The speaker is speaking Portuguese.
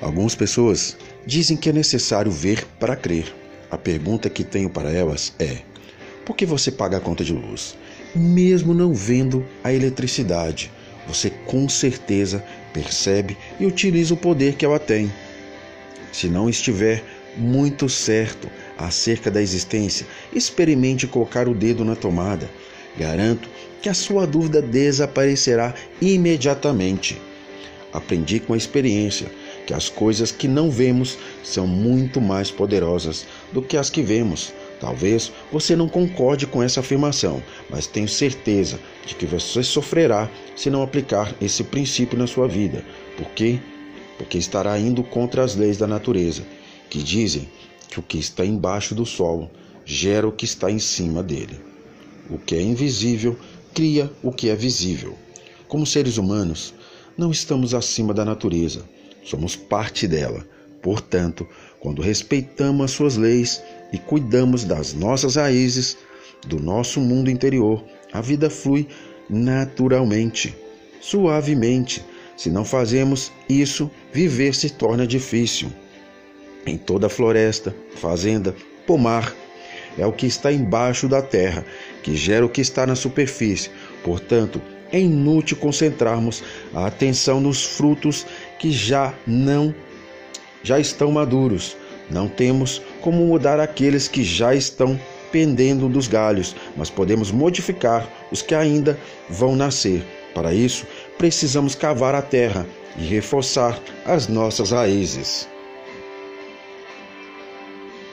Algumas pessoas dizem que é necessário ver para crer. A pergunta que tenho para elas é: por que você paga a conta de luz? Mesmo não vendo a eletricidade, você com certeza percebe e utiliza o poder que ela tem. Se não estiver muito certo acerca da existência, experimente colocar o dedo na tomada. Garanto que a sua dúvida desaparecerá imediatamente. Aprendi com a experiência que as coisas que não vemos são muito mais poderosas do que as que vemos. Talvez você não concorde com essa afirmação, mas tenho certeza de que você sofrerá se não aplicar esse princípio na sua vida. Por quê? Porque estará indo contra as leis da natureza, que dizem que o que está embaixo do solo gera o que está em cima dele. O que é invisível cria o que é visível. Como seres humanos, não estamos acima da natureza, somos parte dela. Portanto, quando respeitamos as suas leis e cuidamos das nossas raízes, do nosso mundo interior, a vida flui naturalmente, suavemente. Se não fazemos isso, viver se torna difícil. Em toda floresta, fazenda, pomar, é o que está embaixo da terra que gera o que está na superfície. Portanto, é inútil concentrarmos a atenção nos frutos que já não já estão maduros. Não temos como mudar aqueles que já estão pendendo dos galhos, mas podemos modificar os que ainda vão nascer. Para isso, precisamos cavar a terra e reforçar as nossas raízes.